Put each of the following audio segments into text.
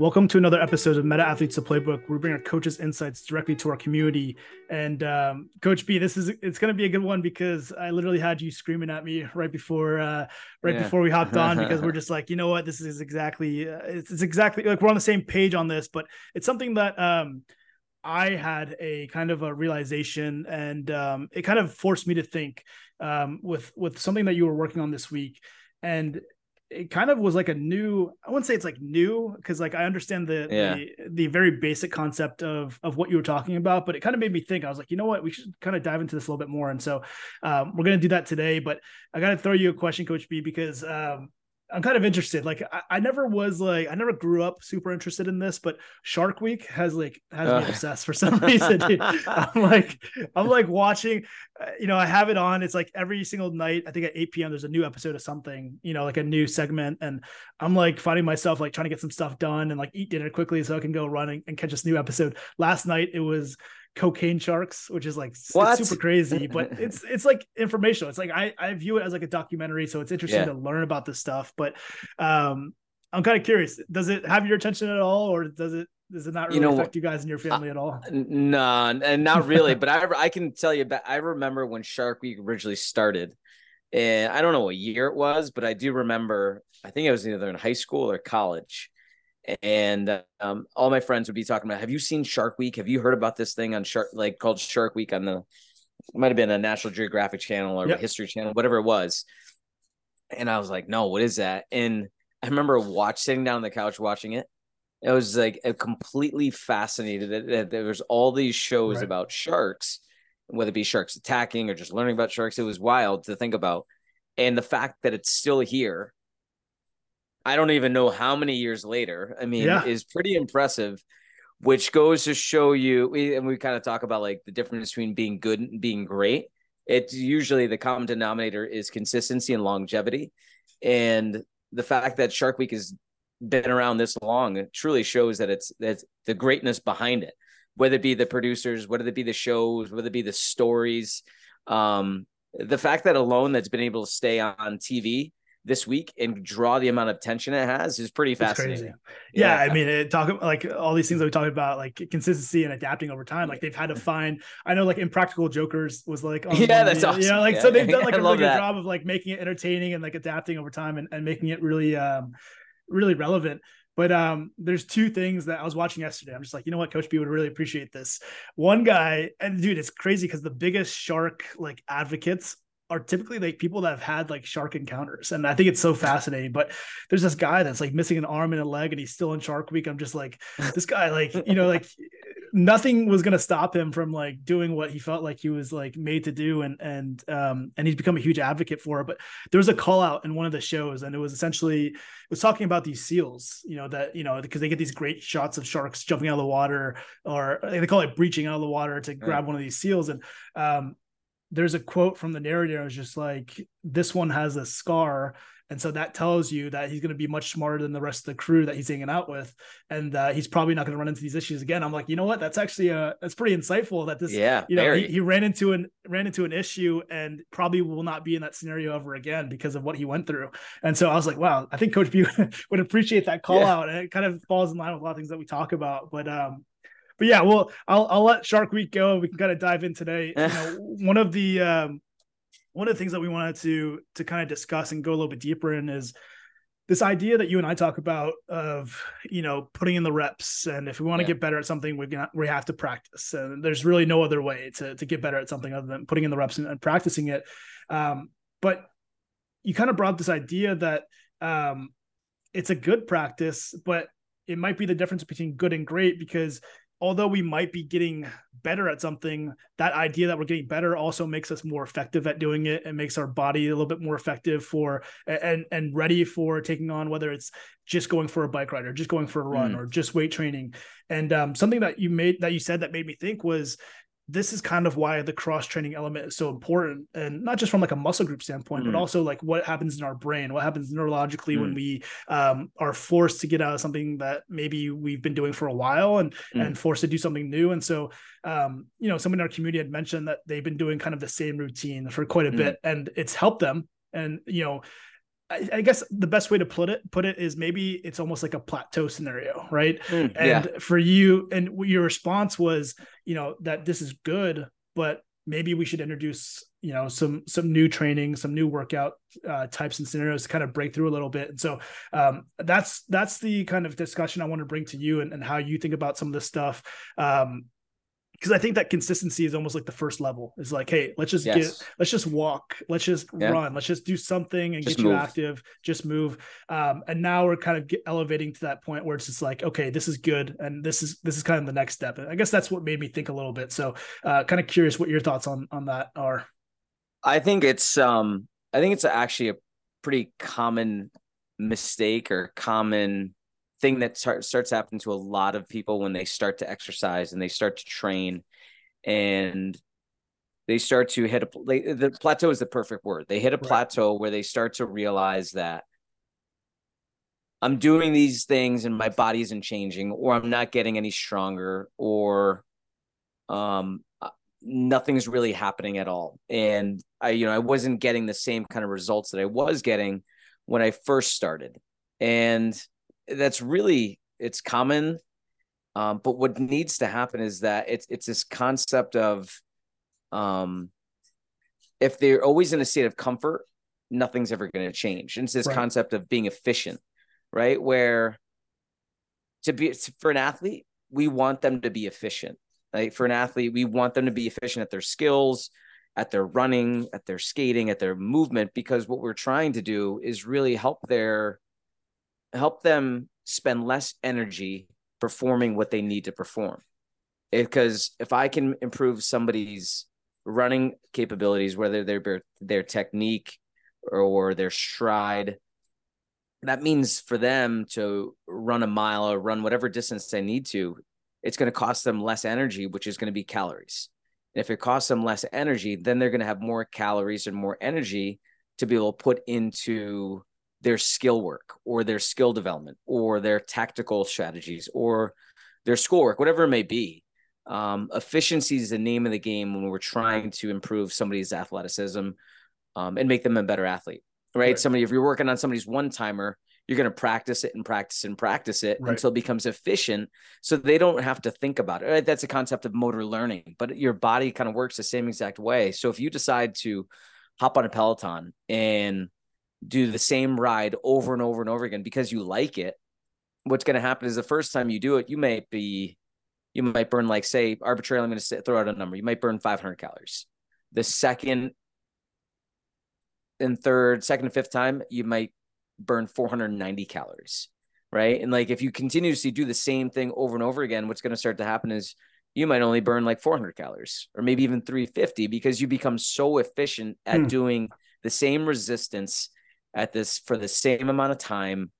Welcome to another episode of Meta Athletes the Playbook. We bring our coaches' insights directly to our community. And um, Coach B, this is it's going to be a good one because I literally had you screaming at me right before uh, right yeah. before we hopped on because we're just like, you know what, this is exactly uh, it's, it's, exactly like we're on the same page on this, but it's something that um, I had a kind of a realization, and um, it kind of forced me to think um, with with something that you were working on this week. And it kind of was like a new i wouldn't say it's like new because like i understand the, yeah. the, the very basic concept of of what you were talking about but it kind of made me think i was like you know what we should kind of dive into this a little bit more and so um, we're going to do that today but i got to throw you a question coach b because um, I'm kind of interested. Like I, I, never was like I never grew up super interested in this, but Shark Week has like has uh. me obsessed for some reason. I'm like I'm like watching, uh, you know, I have it on. It's like every single night. I think at 8 p.m. there's a new episode of something, you know, like a new segment, and I'm like finding myself like trying to get some stuff done and like eat dinner quickly so I can go running and catch this new episode. Last night it was cocaine sharks, which is like super crazy, but it's it's like informational. It's like I I view it as like a documentary, so it's interesting yeah. to learn about this stuff. But um, I'm kind of curious. Does it have your attention at all, or does it does it not really you know, affect you guys and your family uh, at all? No, and not really. but I I can tell you, I remember when Shark Week originally started, and I don't know what year it was, but I do remember. I think I was either in high school or college and um, all my friends would be talking about have you seen shark week? Have you heard about this thing on shark like called shark week on the it might have been a national geographic channel or yep. history channel whatever it was? And i was like no what is that? And i remember watch sitting down on the couch watching it. It was like completely fascinated that there was all these shows right. about sharks whether it be sharks attacking or just learning about sharks. It was wild to think about. And the fact that it's still here I don't even know how many years later. I mean, yeah. is pretty impressive, which goes to show you. We, and we kind of talk about like the difference between being good and being great. It's usually the common denominator is consistency and longevity, and the fact that Shark Week has been around this long truly shows that it's that the greatness behind it. Whether it be the producers, whether it be the shows, whether it be the stories, um, the fact that alone that's been able to stay on TV this week and draw the amount of tension it has is pretty fascinating. Yeah, yeah, I mean, it, talk like all these things that we talked about, like consistency and adapting over time. Like they've had to find. I know, like Impractical Jokers was like, yeah, that's awesome. You know, like yeah. so they've done like a really good that. job of like making it entertaining and like adapting over time and, and making it really, um, really relevant. But um, there's two things that I was watching yesterday. I'm just like, you know what, Coach B would really appreciate this. One guy, and dude, it's crazy because the biggest shark like advocates are typically like people that have had like shark encounters and i think it's so fascinating but there's this guy that's like missing an arm and a leg and he's still in shark week. I'm just like this guy like you know like nothing was going to stop him from like doing what he felt like he was like made to do and and um and he's become a huge advocate for it. But there was a call out in one of the shows and it was essentially it was talking about these seals you know that you know because they get these great shots of sharks jumping out of the water or they call it breaching out of the water to grab one of these seals. And um there's a quote from the narrator is just like this one has a scar. And so that tells you that he's going to be much smarter than the rest of the crew that he's hanging out with and uh, he's probably not going to run into these issues again. I'm like you know what? That's actually a that's pretty insightful that this yeah you know he, he, ran into an ran into an issue and probably will not be in that scenario ever again because of what he went through. And so i was like wow i think coach b would appreciate that call yeah. out. And it kind of falls in line with a lot of things that we talk about but um but yeah, well, I'll I'll let Shark Week go. We can kind of dive in today. You know, one of the um, one of the things that we wanted to to kind of discuss and go a little bit deeper in is this idea that you and I talk about of you know putting in the reps and if we want to yeah. get better at something we got, we have to practice and there's really no other way to to get better at something other than putting in the reps and, and practicing it um, but you kind of brought this idea that um, it's a good practice but it might be the difference between good and great because although we might be getting better at something, that idea that we're getting better also makes us more effective at doing it and makes our body a little bit more effective for and and ready for taking on whether it's just going for a bike ride or just going for a run mm. or just weight training. And um, something that you made that you said that made me think was this is kind of why the cross training element is so important and not just from like a muscle group standpoint mm. but also like what happens in our brain what happens neurologically mm. when we um, are forced to get out of something that maybe we've been doing for a while and mm. and forced to do something new and so um, you know someone in our community had mentioned that they've been doing kind of the same routine for quite a mm. bit and it's helped them and you know I, I, guess the best way to put it put it is maybe it's almost like a plateau scenario, right? Mm, and yeah. for you, and your response was, you know, that this is good, but maybe we should introduce, you know, some some new training, some new workout uh, types and scenarios to kind of break through a little bit. And so um, that's that's the kind of discussion I want to bring to you and, and how you think about some of this stuff. Um, because I think that consistency is almost like the first level. Is like, hey, let's just yes. get, let's just walk, let's just yeah. run, let's just do something and just get move. you active, just move. Um, and now we're kind of elevating to that point where it's just like, okay, this is good, and this is this is kind of the next step. And I guess that's what made me think a little bit. So, uh, kind of curious what your thoughts on on that are. I think it's um, I think it's actually a pretty common mistake or common thing that start, starts happening to a lot of people when they start to exercise and they start to train and they start to hit a they, the plateau is the perfect word. They hit a right. plateau where they start to realize that i'm doing these things and my body isn't changing or i'm not getting any stronger or um uh, nothing's really happening at all. And i you know i wasn't getting the same kind of results that i was getting when i first started. And that's really it's common. Um, but what needs to happen is that it's it's this concept of um, if they're always in a state of comfort nothing's ever going to change. And it's this right. concept of being efficient right? Where to be for an athlete we want them to be efficient right? For an athlete we want them to be efficient at their skills at their running at their skating at their movement because what we're trying to do is really help their help them spend less energy performing what they need to perform. Because if I can improve somebody's running capabilities, whether they're their technique or their stride, that means for them to run a mile or run whatever distance they need to, it's going to cost them less energy, which is going to be calories. And if it costs them less energy, then they're going to have more calories and more energy to be able to put into their skill work or their skill development or their tactical strategies or their schoolwork, whatever it may be. Um, efficiency is the name of the game when we're trying to improve somebody's athleticism um, and make them a better athlete, right? right? Somebody, if you're working on somebody's one timer, you're going to practice it and practice and practice it right. until it becomes efficient so they don't have to think about it. Right? That's a concept of motor learning, but your body kind of works the same exact way. So if you decide to hop on a Peloton and do the same ride over and over and over again because you like it, what's going to happen is the first time you do it, you may be, you might burn like say arbitrarily. I'm going to throw out a number. You might burn 500 calories. The second and third, second and fifth time, you might burn 490 calories, right? And like if you continuously do the same thing over and over again, what's going to start to happen is you might only burn like 400 calories or maybe even 350 because you become so efficient at hmm. doing the same resistance at this for the same amount of time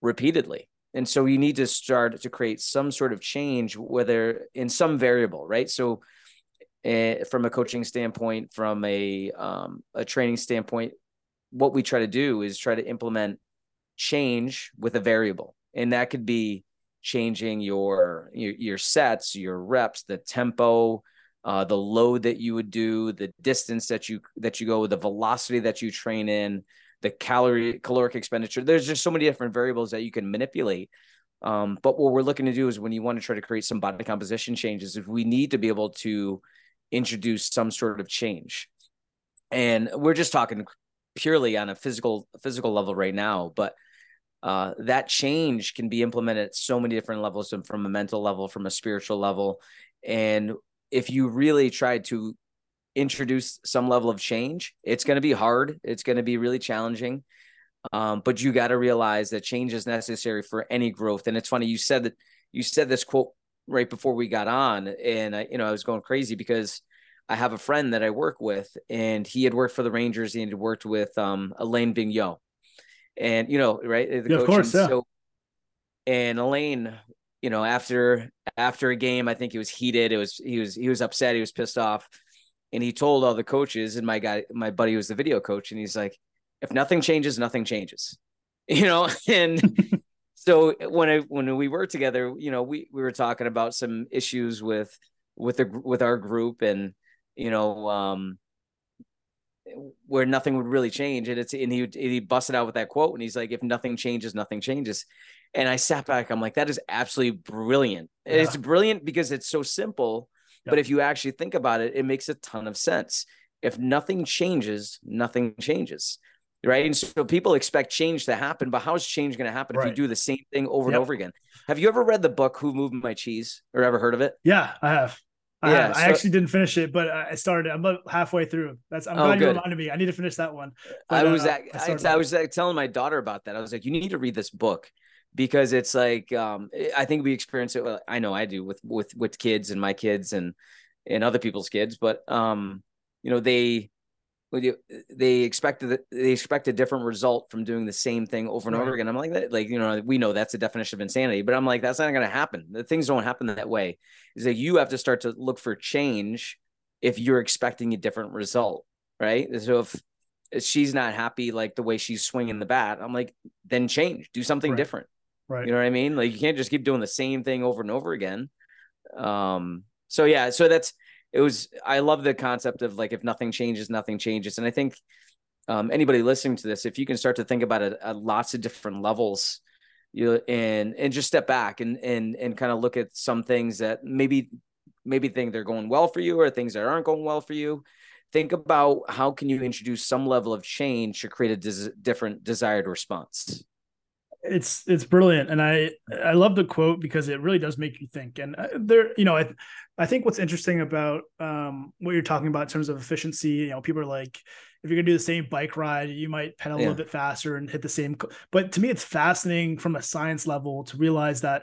repeatedly. And so you need to start to create some sort of change, whether in some variable, right? So, uh, from a coaching standpoint, from a um, a training standpoint, what we try to do is try to implement change with a variable, and that could be changing your your, your sets, your reps, the tempo, uh, the load that you would do, the distance that you that you go, the velocity that you train in, the calorie caloric expenditure. There's just so many different variables that you can manipulate. Um, but what we're looking to do is when you want to try to create some body composition changes, if we need to be able to introduce some sort of change. And we're just talking purely on a physical physical level right now, but uh, that change can be implemented at so many different levels from a mental level, from a spiritual level. And if you really try to introduce some level of change. It's going to be hard. It's going to be really challenging. Um, but you got to realize that change is necessary for any growth. And it's funny you said that you said this quote right before we got on, and I, you know, I was going crazy because I have a friend that I work with, and he had worked for the Rangers. and He had worked with um, Alain Vigneault, and you know, right? The yeah, of course, yeah. So, and Alain, you know, after after a game, I think he was heated. It was he was he was upset. He was pissed off and he told all the coaches and my guy my buddy was the video coach and he's like if nothing changes nothing changes you know and so when I when we were together you know we we were talking about some issues with with the with our group and you know um where nothing would really change. And it's and he he busted out with that quote and he's like, if nothing changes, nothing changes. And I sat back, I'm like, that is absolutely brilliant. Yeah. It's brilliant because it's so simple. Yep. But if you actually think about it, it makes a ton of sense. If nothing changes, nothing changes. Right. And so people expect change to happen, but how is change going to happen right. if you do the same thing over yep. and over again? Have you ever read the book Who Moved My Cheese or ever heard of it? Yeah, I have. I, yeah, so, I actually didn't finish it, but I started. I'm about halfway through. That's I'm oh, glad good. you reminded me. I need to finish that one. But, I was uh, I, I, I, was telling my daughter about that. I was like, you need to read this book because it's like um, I think we experience it. I know I do with with with kids and my kids and and other people's kids, but um, you know they they expected they expect a different result from doing the same thing over and right. over again. I'm like that, like you know, we know that's the definition of insanity, but I'm like that's not going to happen. The things don't happen that way. Is that you have to start to look for change if you're expecting a different result, right? So if, if she's not happy like the way she's swinging the bat, I'm like, then change, do something right. different. Right. You know what I mean? Like you can't just keep doing the same thing over and over again. Um. So yeah. So that's it was I love the concept of like if nothing changes, nothing changes. And I think um, anybody listening to this, if you can start to think about it at lots of different levels, you and and just step back and and and kind of look at some things that maybe maybe think they're going well for you or things that aren't going well for you. Think about how can you introduce some level of change to create a des- different desired response it's it's brilliant and i i love the quote because it really does make you think and uh, there you know i i think what's interesting about um what you're talking about in terms of efficiency you know people are like if you're gonna do the same bike ride you might pedal yeah. a little bit faster and hit the same but to me it's fascinating from a science level to realize that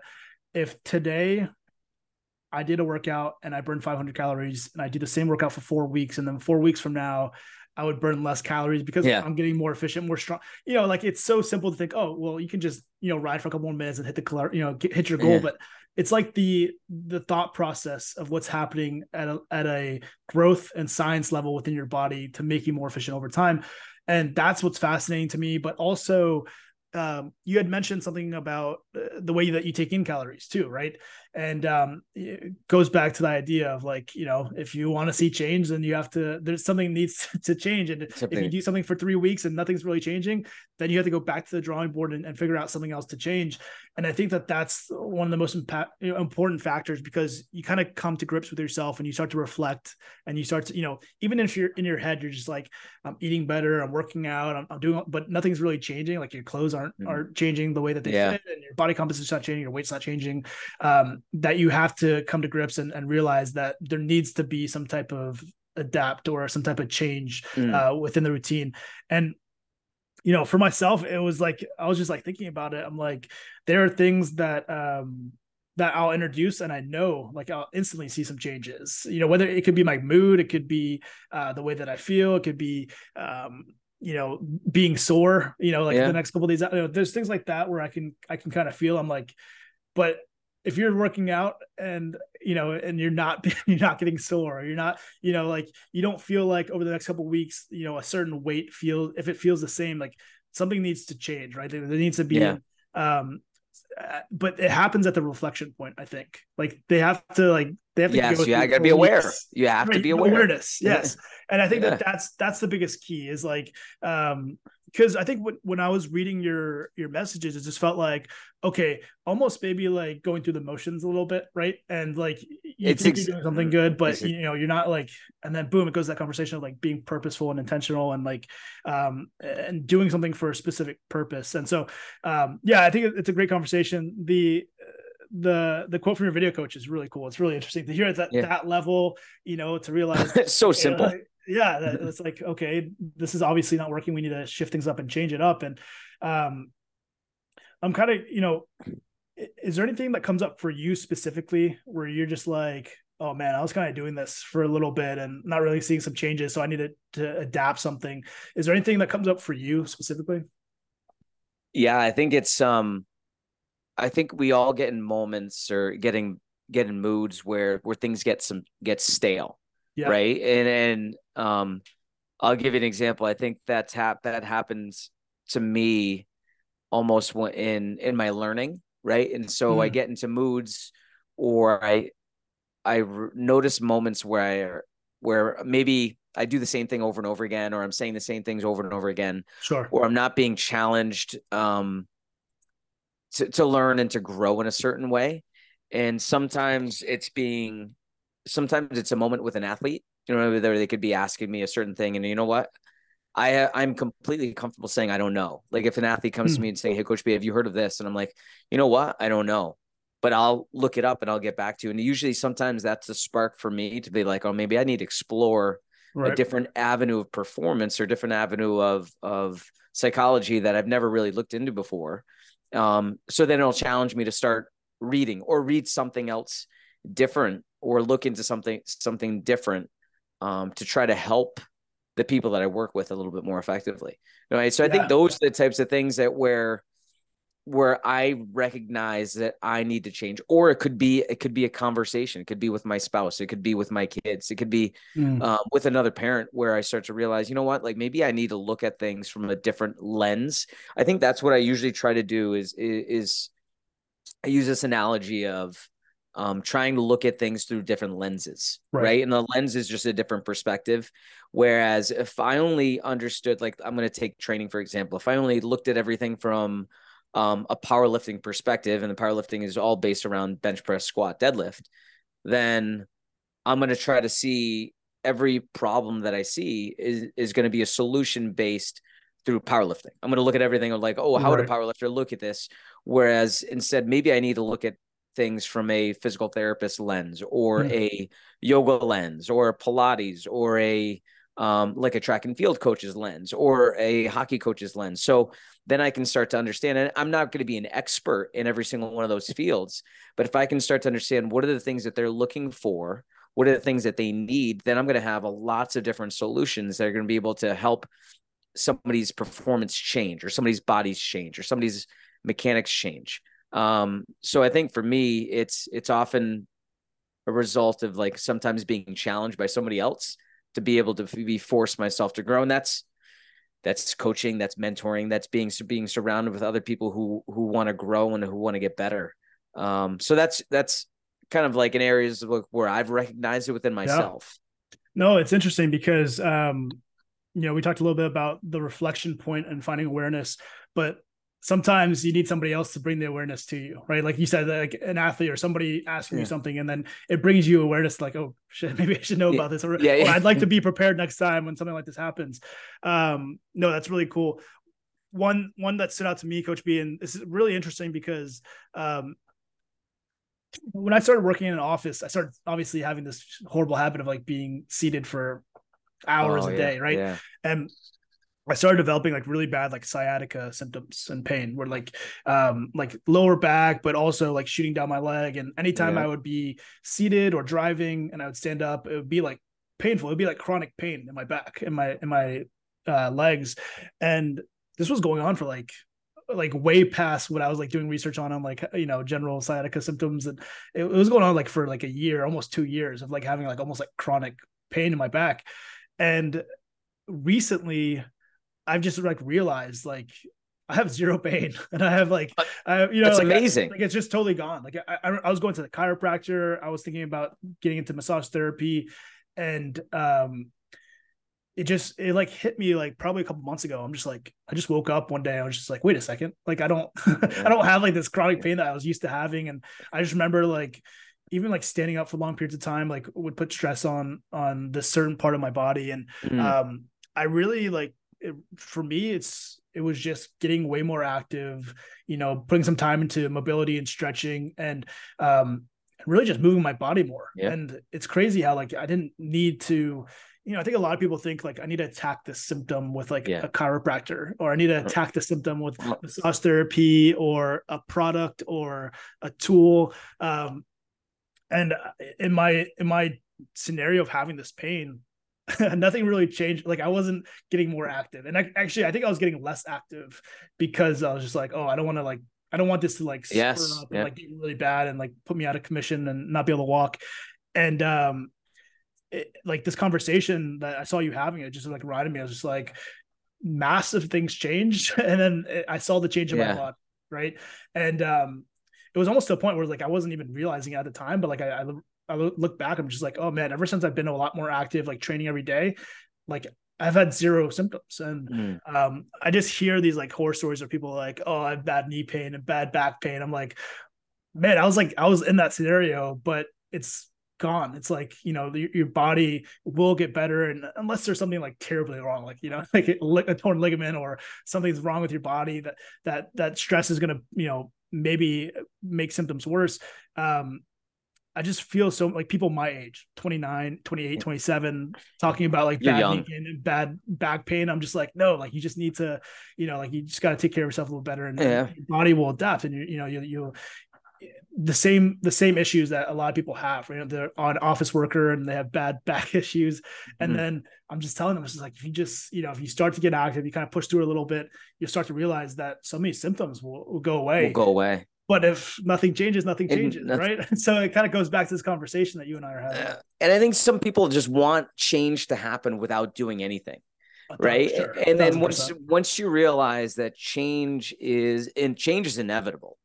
if today I did a workout and I burned 500 calories and I do the same workout for four weeks. And then four weeks from now, I would burn less calories because yeah. I'm getting more efficient, more strong. You know, like it's so simple to think, oh, well, you can just you know ride for a couple more minutes and hit the color, you know, get, hit your goal. Yeah. But it's like the the thought process of what's happening at a at a growth and science level within your body to make you more efficient over time, and that's what's fascinating to me. But also um, you had mentioned something about uh, the way that you take in calories too, right? And um, it goes back to the idea of like, you know, if you want to see change, then you have to. There's something needs to change, and something. if you do something for three weeks and nothing's really changing, then you have to go back to the drawing board and, and figure out something else to change. And I think that that's one of the most impact, you know, important factors because you kind of come to grips with yourself and you start to reflect and you start to, you know, even if you're in your head, you're just like, I'm eating better, I'm working out, I'm, I'm doing, but nothing's really changing. Like your clothes aren't mm-hmm. are changing the way that they yeah. fit, and your body composition's not changing, your weight's not changing. Um, that you have to come to grips and, and realize that there needs to be some type of adapt or some type of change mm. uh, within the routine. And you know, for myself, it was like I was just like thinking about it. I'm like, there are things that um that I'll introduce and I know like I'll instantly see some changes. You know, whether it could be my mood, it could be uh the way that I feel, it could be um you know being sore you know like yeah. the next couple days you know, there's things like that where i can i can kind of feel i'm like but if you're working out and you know and you're not you're not getting sore you're not you know like you don't feel like over the next couple weeks you know a certain weight feel if it feels the same like something needs to change right there, there needs to be yeah. um uh, but it happens at the reflection point i think like they have to like they have to yes, yeah, gotta be aware. You have right, to be aware. Awareness, yes. And I think yeah. that that's that's the biggest key is like um because I think when, when I was reading your your messages, it just felt like okay, almost maybe like going through the motions a little bit, right? And like you it's think ex- you're doing something good, but you know you're not like, and then boom, it goes that conversation of like being purposeful and intentional and like um and doing something for a specific purpose. And so um yeah, I think it's a great conversation. The the the quote from your video coach is really cool. It's really interesting to hear at that yeah. that level, you know, to realize it's so simple. Know, yeah, that, it's like okay, this is obviously not working. We need to shift things up and change it up. And um, I'm kind of you know, is there anything that comes up for you specifically where you're just like, oh man, I was kind of doing this for a little bit and not really seeing some changes, so I needed to adapt something. Is there anything that comes up for you specifically? Yeah, I think it's um I think we all get in moments or getting get in moods where where things get some get stale. Yeah. Right. And and um I'll give you an example. I think that's hap- that happens to me almost in in my learning, right? And so mm. I get into moods or I I r- notice moments where I where maybe I do the same thing over and over again, or I'm saying the same things over and over again, sure, or I'm not being challenged um, to to learn and to grow in a certain way. And sometimes it's being, sometimes it's a moment with an athlete, you know, whether they could be asking me a certain thing, and you know what, I I'm completely comfortable saying I don't know. Like if an athlete comes hmm. to me and saying, "Hey, Coach B, have you heard of this?" and I'm like, you know what, I don't know but I'll look it up and I'll get back to you. And usually sometimes that's the spark for me to be like, oh, maybe I need to explore right. a different avenue of performance or different avenue of of psychology that I've never really looked into before. Um, so then it'll challenge me to start reading or read something else different or look into something something different um, to try to help the people that I work with a little bit more effectively. Right. So I yeah. think those are the types of things that where where I recognize that I need to change, or it could be it could be a conversation. It could be with my spouse. It could be with my kids. It could be mm. um, with another parent where I start to realize, you know what, like maybe I need to look at things from a different lens. I think that's what I usually try to do. Is is, is I use this analogy of um, trying to look at things through different lenses, right. right? And the lens is just a different perspective. Whereas if I only understood, like I'm going to take training for example, if I only looked at everything from um, a powerlifting perspective, and the powerlifting is all based around bench press, squat, deadlift, then I'm going to try to see every problem that I see is is going to be a solution based through powerlifting. I'm going to look at everything like, oh, how right. would a powerlifter look at this? Whereas instead, maybe I need to look at things from a physical therapist lens or mm-hmm. a yoga lens or Pilates or a um, like a track and field coach's lens or a hockey coach's lens. So then I can start to understand. And I'm not going to be an expert in every single one of those fields, but if I can start to understand what are the things that they're looking for, what are the things that they need, then I'm going to have a lots of different solutions that are going to be able to help somebody's performance change or somebody's bodies change or somebody's mechanics change. Um, so I think for me, it's it's often a result of like sometimes being challenged by somebody else to be able to be force myself to grow and that's that's coaching that's mentoring that's being being surrounded with other people who who want to grow and who want to get better um so that's that's kind of like in areas where i've recognized it within myself yeah. no it's interesting because um you know we talked a little bit about the reflection point and finding awareness but sometimes you need somebody else to bring the awareness to you, right? Like you said, like an athlete or somebody asking yeah. you something, and then it brings you awareness, like, oh shit, maybe I should know yeah. about this, or, yeah, or, I'd like to be prepared next time when something like this happens. Um, no, that's really cool. One one that stood out to me, Coach B, and this is really interesting because um, when I started working in an office, I started obviously having this horrible habit of like being seated for hours oh, a day, right? And I started developing like really bad like sciatica symptoms and pain where like um like lower back but also like shooting down my leg. And anytime yeah. I would be seated or driving and I would stand up it would be like painful. It would be like chronic pain in my back in my in my uh, legs. And this was going on for like like way past what I was like doing research on on like you know general sciatica symptoms. And it, it was going on like for like a year almost 2 years of like having like almost like chronic pain in my back. And recently I've just like realized like I have zero pain and I have like I you know it's like, amazing. I, like it's just totally gone. Like I, I, was going to the chiropractor. I was thinking about getting into massage therapy, and um, it just it like hit me like probably a couple months ago. I'm just like I just woke up one day. I was just like, wait a second, like I don't I don't have like this chronic pain that I was used to having, and I just remember like even like standing up for long periods of time like would put stress on on this certain part of my body and mm. um i really like it, for me, it's it was just getting way more active, you know, putting some time into mobility and stretching and um really just moving my body more. Yeah. And it's crazy how like I didn't need to you know, I think a lot of people think like I need to attack this symptom with like yeah. a chiropractor, or I need to attack the symptom with massage therapy, or a product, or a tool. Um, and in my in my scenario of having this pain, nothing really changed. Like I wasn't getting more active, and I, actually, I think I was getting less active because I was just like, oh, I don't want to like, I don't want this to like yes, up and like get really bad and like put me out of commission and not be able to walk. And um, it, like this conversation that I saw you having, it just like riding me. I was just like, massive things changed, and then I saw the change in yeah. my body, right? And um, it was almost to a point where like I wasn't even realizing at the time, but like I, I I look back, I'm just like, oh man, ever since I've been a lot more active, like training every day, like I've had zero symptoms. And mm. um, I just hear these like horror stories of people like, oh, I have bad knee pain and bad back pain. I'm like, man, I was like, I was in that scenario, but it's gone. It's like, you know, your, your body will get better. And unless there's something like terribly wrong, like, you know, like a, a torn ligament or something's wrong with your body that, that, that stress is going to, you know, maybe make symptoms worse. Um, I just feel so like people my age, 29, 28, 27, talking about like bad and bad back pain. I'm just like, no, like you just need to, you know, like you just got to take care of yourself a little better and, yeah. your body will adapt. And you, you know, you, you, the same the same issues that a lot of people have. You know, they're on office worker and they have bad back issues. And mm-hmm. then I'm just telling them, it's just like if you just, you know, if you start to get active, you kind of push through a little bit, you'll start to realize that some of these symptoms will, will go away. Will go away. But if nothing changes, nothing changes, right? so it kind of goes back to this conversation that you and I are having. Uh, and I think some people just want change to happen without doing anything right sure. and then once once you realize that change is and change is inevitable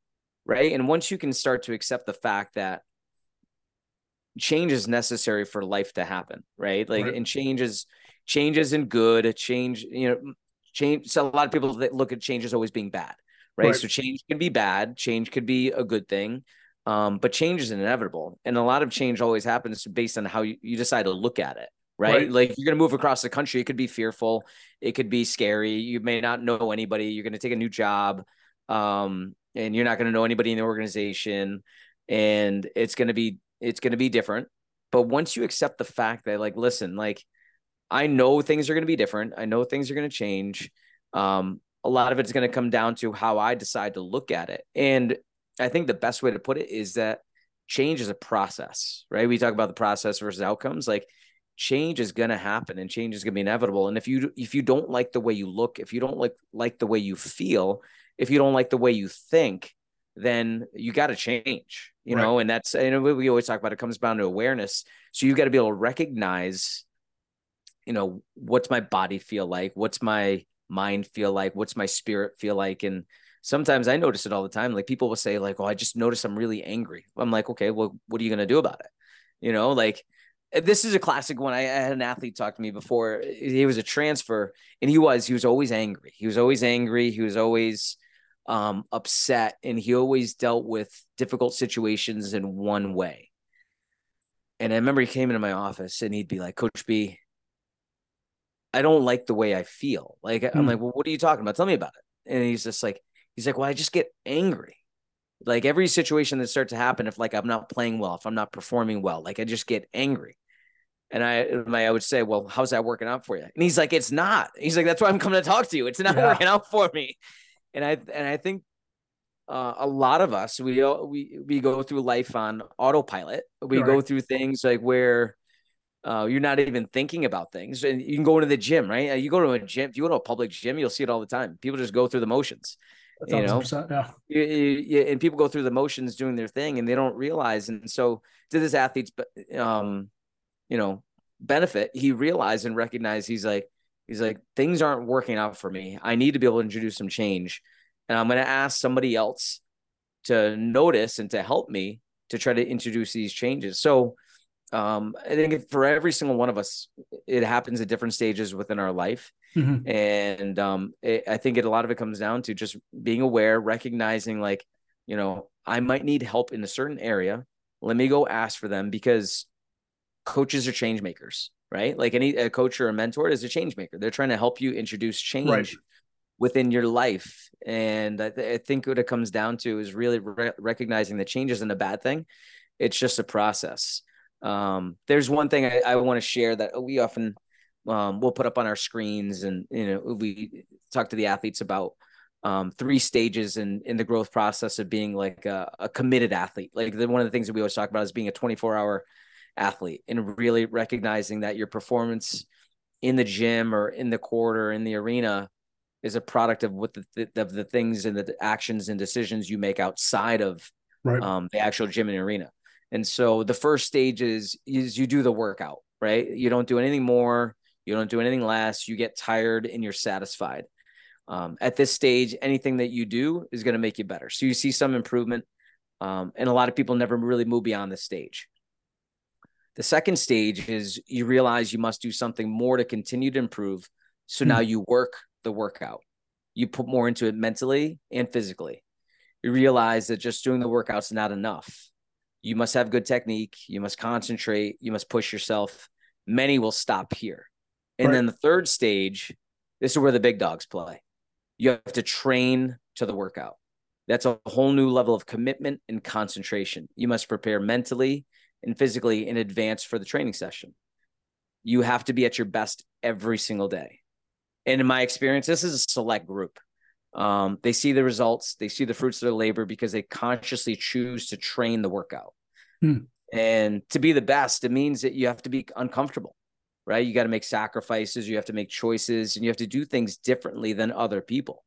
right and once you can start to accept the fact that change is necessary for life to happen right like right. and change is change isn't good change you know change so a lot of people that look at change as always being bad right? right? so change can be bad change could be a good thing um, but change is inevitable and a lot of change always happens based on how you, you decide to look at it right? right? Like you're going to move across the country. It could be fearful. It could be scary. You may not know anybody. You're going to take a new job. Um, and you're not going to know anybody in the organization and it's going to be it's going to be different but once you accept the fact that like listen like i know things are going to be different i know things are going to change um a lot of it's going to come down to how i decide to look at it and i think the best way to put it is that change is a process right we talk about the process versus outcomes like change is going to happen and change is going to be inevitable and if you if you don't like the way you look if you don't like like the way you feel if you don't like the way you think, then you got to change, you right. know, and that's, and we always talk about it comes down to awareness. So you got to be able to recognize, you know, what's my body feel like? What's my mind feel like? What's my spirit feel like? And sometimes I notice it all the time. Like people will say like, Oh, I just notice I'm really angry. I'm like, okay, well, what are you to do about it? You know, like this is a classic one. I, had an athlete talk to me before. He was a transfer and he was, he was always angry. He was always angry. He was always, um, upset, and he always dealt with difficult situations in one way. And I remember he came into my office and he'd be like, Coach B, I don't like the way I feel. Like, I'm hmm. like, well, what are you talking about? Tell me about it. And he's just like, he's like, well, I just get angry. Like every situation that starts to happen, if like I'm not playing well, if I'm not performing well, like I just get angry. And I, I would say, well, how's that working out for you? And he's like, it's not. He's like, that's why I'm coming to talk to you. It's not yeah. working out for me and I and I think uh, a lot of us we we we go through life on autopilot. We go through things like where uh, you're not even thinking about things, and you can go into the gym, right? Uh, you go to a gym, if you go to a public gym, you'll see it all the time. People just go through the motions. you know, yeah. You, you, and people go through the motions doing their thing, and they don't realize. And so, to this athlete's, um, you know, benefit, he realized and recognized he's like, He's like, things aren't working out for me. I need to be able to introduce some change. And I'm going to ask somebody else to notice and to help me to try to introduce these changes. So um, I think for every single one of us, it happens at different stages within our life. Mm-hmm. And um, it, I think it, a lot of it comes down to just being aware, recognizing like, you know, I might need help in a certain area. Let me go ask for them because coaches are change makers right? Like any a coach or a mentor is a change maker. They're trying to help you introduce change right. within your life. And I, th- I, think what it comes down to is really re- recognizing that change isn't a bad thing. It's just a process. Um, there's one thing I, I want to share that we often um, we'll put up on our screens, and you know we talk to the athletes about um, three stages in in the growth process of being like a, a committed athlete. Like the, one of the things that we always talk about is being a 24 hour athlete and really recognizing that your performance in the gym or in the court or in the arena is a product of what the, of the things and the actions and decisions you make outside of right. um, the actual gym and arena. And so the first stage is, is you do the workout, right? You don't do anything more. You don't do anything less. You get tired and you're satisfied. Um, at this stage, anything that you do is going to make you better. So you see some improvement. Um, and a lot of people never really move beyond this stage. The second stage is you realize you must do something more to continue to improve. So mm. now you work the workout. You put more into it mentally and physically. You realize that just doing the workouts is not enough. You must have good technique. You must concentrate. You must push yourself. Many will stop here. And right. then the third stage, this is where the big dogs play. You have to train to the workout. That's a whole new level of commitment and concentration. You must prepare mentally and physically in advance for the training session. You have to be at your best every single day. And in my experience, this is a select group. Um, they see the results, they see the fruits of their labor because they consciously choose to train the workout. Hmm. And to be the best, it means that you have to be uncomfortable, right? You got to make sacrifices, you have to make choices, and you have to do things differently than other people.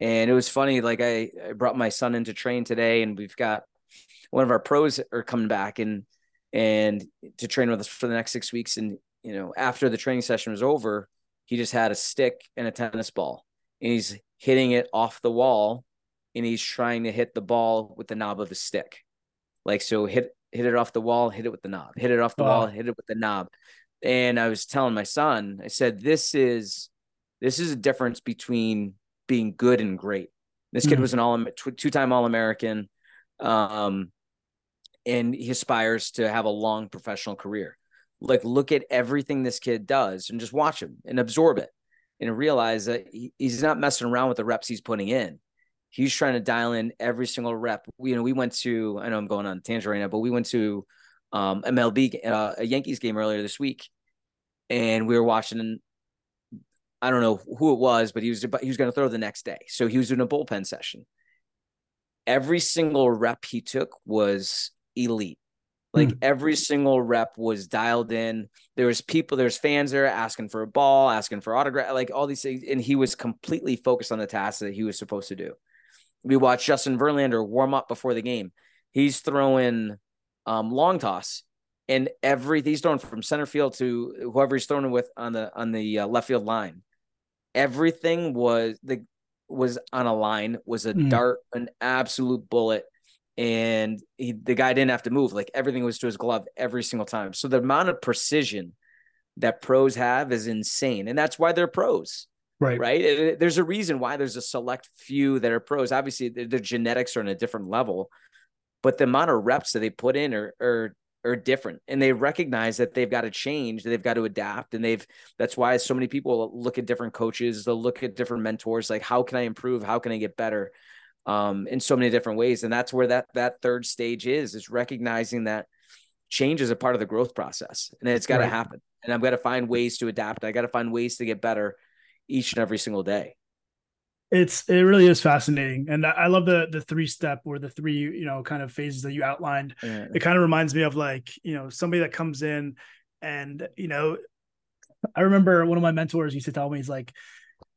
And it was funny, like I, I brought my son into train today, and we've got one of our pros are coming back and and to train with us for the next six weeks. And you know, after the training session was over, he just had a stick and a tennis ball, and he's hitting it off the wall, and he's trying to hit the ball with the knob of his stick. Like so, hit hit it off the wall, hit it with the knob, hit it off the wall, hit it with the knob. And I was telling my son, I said, this is this is a difference between being good and great. This kid mm-hmm. was an all two time All American, um, and he aspires to have a long professional career. Like, look at everything this kid does and just watch him and absorb it and realize that he, he's not messing around with the reps he's putting in. He's trying to dial in every single rep. We, you know, we went to, I know I'm going on tangent right now, but we went to um, MLB, uh, a Yankees game earlier this week, and we were watching I don't know who it was, but he was he was going to throw the next day. So he was doing a bullpen session. Every single rep he took was elite. Like mm. every single rep was dialed in. There was people, there's fans there asking for a ball, asking for autograph, like all these things, and he was completely focused on the task that he was supposed to do. We watched Justin Verlander warm up before the game. He's throwing um, long toss, and every he's throwing from center field to whoever he's throwing with on the on the uh, left field line everything was the was on a line was a mm. dart an absolute bullet and he, the guy didn't have to move. Like everything was to his glove every single time. So the amount of precision that pros have is insane. And that's why they're pros right. right? There's a reason why there's a select few that are pros. Obviously their, genetics are on a different level but the amount of reps that they put in are, are are different. And they recognize that they've got to change they've got to adapt. And they've that's why so many people look at different coaches they'll look at different mentors like how can i improve? How can i get better um, in so many different ways. And that's where that that third stage is is recognizing that change is a part of the growth process and it's got to right. happen. And i've got to find ways to adapt. I got to find ways to get better each and every single day. It's it really is fascinating. And i love the the three step or the three you know kind of phases that you outlined. Yeah. it kind of reminds me of like you know somebody that comes in and you know i remember one of my mentors used to tell me he's like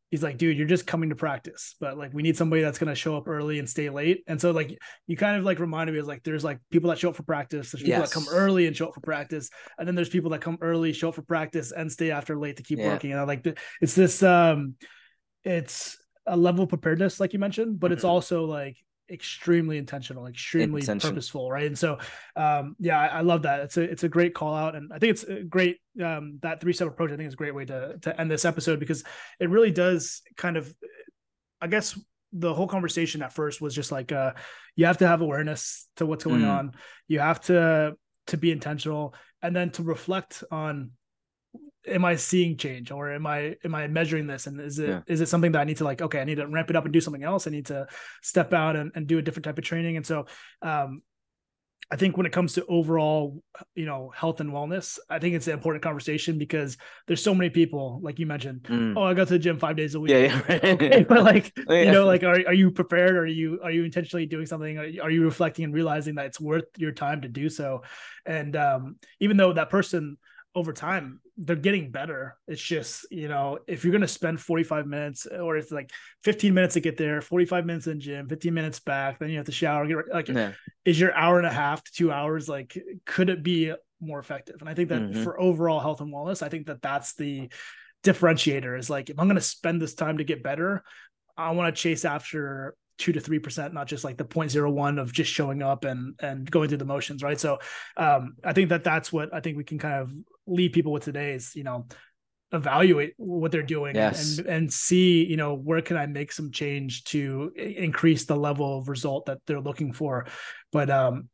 he's like dude you're just coming to practice but like we need somebody that's going to show up early and stay late and so like you kind of like reminded me of like there's like people that show up for practice there's people yes. that come early and show up for practice and then there's people that come early show up for practice and stay after late to keep yeah. working and I like it's this um it's a level of preparedness, like you mentioned, but it's mm-hmm. also like extremely intentional, extremely Intention. purposeful, right? And so, um, yeah, I, I, love that. It's a it's a great call out, and I think it's a great um, that three step approach. I think is a great way to to end this episode because it really does kind of, I guess, the whole conversation at first was just like, uh, you have to have awareness to what's going mm. on. You have to to be intentional, and then to reflect on am I seeing change or am I am I measuring this and is it yeah. is it something that I need to like okay I need to ramp it up and do something else I need to step out and, and do a different type of training and so um I think when it comes to overall, you know, health and wellness, I think it's an important conversation because there's so many people, like you mentioned, mm. oh, I go to the gym five days a week. Yeah, yeah. okay, but like, yeah. you know, like, are, are you prepared? Are you are you intentionally doing something? Are you reflecting and realizing that it's worth your time to do so? And um, even though that person over time they're getting better it's just you know if you're going to spend 45 minutes or it's like 15 minutes to get there 45 minutes in gym 15 minutes back then you have to shower get like yeah. is your hour and a half to two hours like could it be more effective and i think that mm-hmm. for overall health and wellness i think that that's the differentiator is like if i'm going to spend this time to get better i want to chase after two to three percent, not just like the 0.01 of just showing up and and going through the motions, right? So um, I think that that's what I think we can kind of leave people with today is you know evaluate what they're doing yes. and and see you know where can i make some change to increase the level of result that they're looking for but um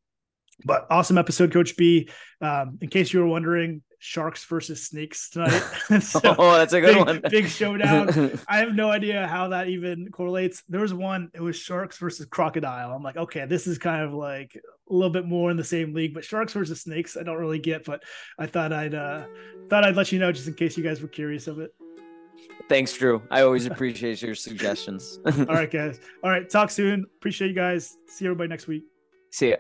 but awesome episode coach b um in case you were wondering sharks versus snakes tonight. so oh, that's a good big, one. big showdown. I have no idea how that even correlates. There was one, it was sharks versus crocodile. I'm like, okay, this is kind of like a little bit more in the same league, but sharks versus snakes, I don't really get, but I thought I'd uh thought I'd let you know just in case you guys were curious of it. Thanks, Drew. I always appreciate your suggestions. All right, guys. All right, talk soon. Appreciate you guys. See everybody next week. See ya.